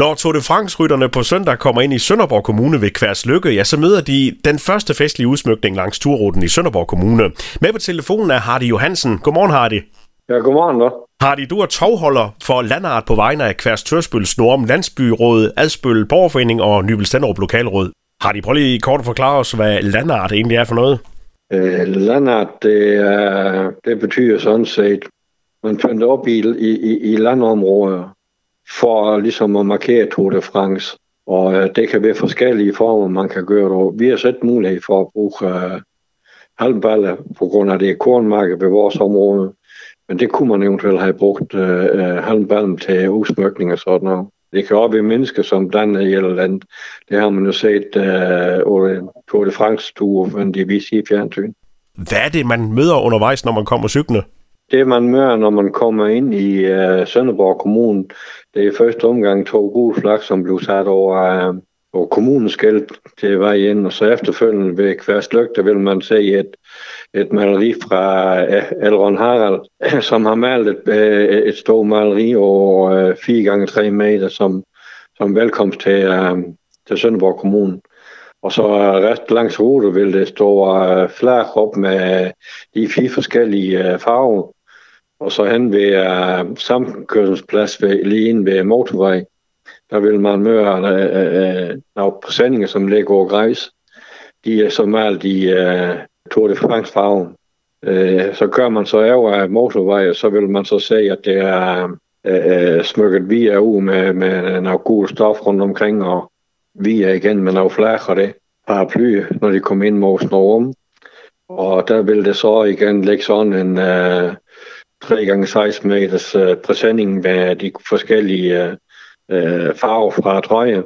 Når Tour de France-rytterne på søndag kommer ind i Sønderborg Kommune ved Kværs Lykke, ja, så møder de den første festlige udsmykning langs turruten i Sønderborg Kommune. Med på telefonen er Hardy Johansen. Godmorgen, Hardy. Ja, godmorgen, da. Hardy, du er tovholder for landart på vegne af Kværs Tørsbøl, Snorum, Landsbyråd, Adspøl, Borgerforening og Nybel Stenderup Lokalråd. Hardy, prøv lige kort at forklare os, hvad landart egentlig er for noget. Øh, landart, det, er, det betyder sådan set, man pynter op i, i, i landområder for ligesom at markere Tour de France. Og øh, det kan være forskellige former, man kan gøre det. Vi har set mulighed for at bruge øh, halmballer på grund af det er kornmarked ved vores område. Men det kunne man eventuelt have brugt øh, øh, halmballen til udsmykning og sådan noget. Det kan også være mennesker, som danner i eller andet. Det har man jo set øh, under Tour de France-tur, men det viser i fjernsyn. Hvad er det, man møder undervejs, når man kommer cyklende? Det, man møder, når man kommer ind i øh, Sønderborg Kommune, det er første omgang to gule flag, som blev sat over, øh, over kommunens skæld til vej ind, og så efterfølgende ved Kværs der vil man se et, et maleri fra øh, uh, Elron Harald, som har malet et, uh, et stort maleri over øh, uh, 4x3 meter som, som velkomst til, uh, til Sønderborg Kommune. Og så rest langs rute vil det stå flag op med de fire forskellige farver. Og så hen ved uh, samkørselsplads ved, lige inde ved motorvej, der vil man møde uh, øh, uh, øh, nogle presendinger, som ligger over grejs. De er så alt i uh, Tour de France farven. Uh, så kører man så over motorvej, og så vil man så se, at det er uh, smykket via ud med, med noget gul stof rundt omkring, og via igen med noget flag og det paraply, når de kommer ind mod Snorum. Og der vil det så igen lægge sådan en uh, 3 gange 16 meters øh, præsending med de forskellige øh, øh, farver fra trøje.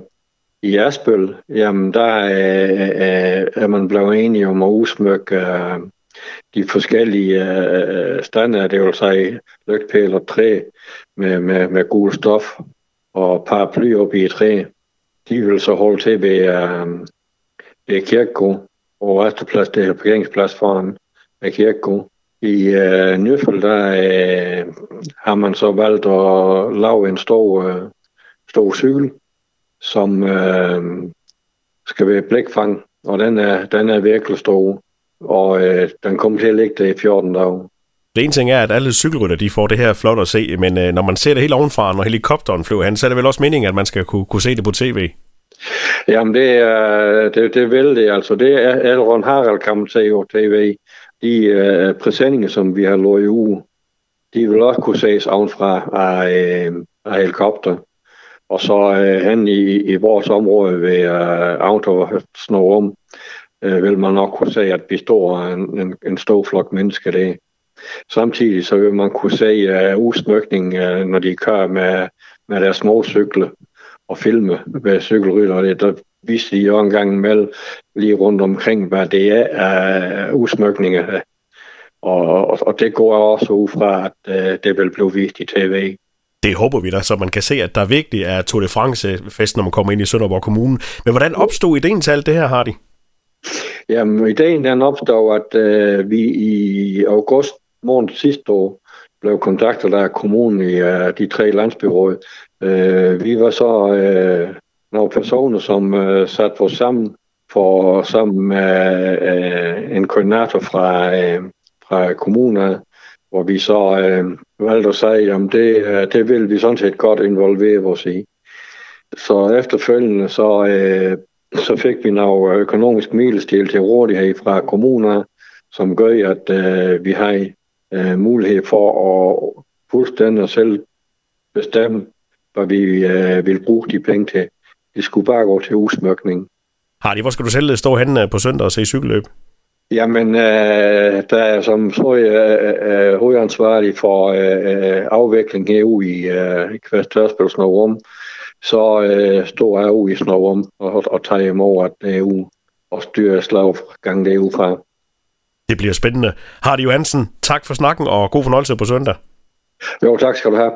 I Asbøl, jamen der er, er man blevet enige om at udsmykke øh, de forskellige øh, standarder, det vil sige lygtpæl og træ med, med, med gul stof og paraply op i træ. De vil så holde til ved, øh, ved kirkegård, og resteplads, det er parkeringsplads foran af kirkegård. I øh, Nøffel, der øh, har man så valgt at lave en stor, øh, stor cykel, som øh, skal være blækfang, og den er, den er virkelig stor, og øh, den kommer til at ligge der i 14 dage. Det ene ting er, at alle cykelrytter de får det her flot at se, men øh, når man ser det helt ovenfra, når helikopteren flyver hen, så er det vel også meningen, at man skal kunne, kunne se det på tv? Jamen, det, er, det, det vil det. Altså, det er Elron Harald, kan man se på tv de uh, præsendinger, som vi har lovet i uge, de vil også kunne ses ovenfra af, uh, af helikopter. Og så uh, hen i, i vores område ved uh, Auto Snorum, uh, vil man nok kunne se, at vi står en, en, en stor flok mennesker der. Samtidig så vil man kunne se uh, udsmykning, uh, når de kører med, med deres små cykler og filme med cykelrytter. Det, der de jo en gang med lige rundt omkring, hvad det er af udsmykninger. Og, og, og det går også ud fra, at uh, det vil blive vist i tv. Det håber vi da, så man kan se, at der virkelig er Tour de France-fest, når man kommer ind i Sønderborg Kommune. Men hvordan opstod ideen til alt det her, Hardy? Jamen, ideen den opstod, at uh, vi i august måned sidste år blev kontaktet af kommunen i uh, de tre landsbyråd. Uh, vi var så uh, nogle personer, som uh, satte os sammen for sammen med uh, en koordinator fra, uh, fra kommunen, hvor vi så uh, valgte at sige, at det, uh, det vil vi sådan set godt involvere os i. Så efterfølgende så, uh, så fik vi nogle økonomisk milestil til rådighed fra kommuner, som gør, at uh, vi har uh, mulighed for at fuldstændig selv bestemme, hvad vi uh, vil bruge de penge til. Det skulle bare gå til udsmykning. Hardy, hvor skal du selv stå henne på søndag og se cykelløb? Jamen, øh, der er som så øh, øh, hovedansvarlig for øh, afvikling herude i øh, Kvæstørspils Rum, så øh, står jeg ude i Snorum og, og tager imod at det er ude og styrer slaggang derudefra. Det bliver spændende. Hardy Johansen, tak for snakken og god fornøjelse på søndag. Jo, tak skal du have.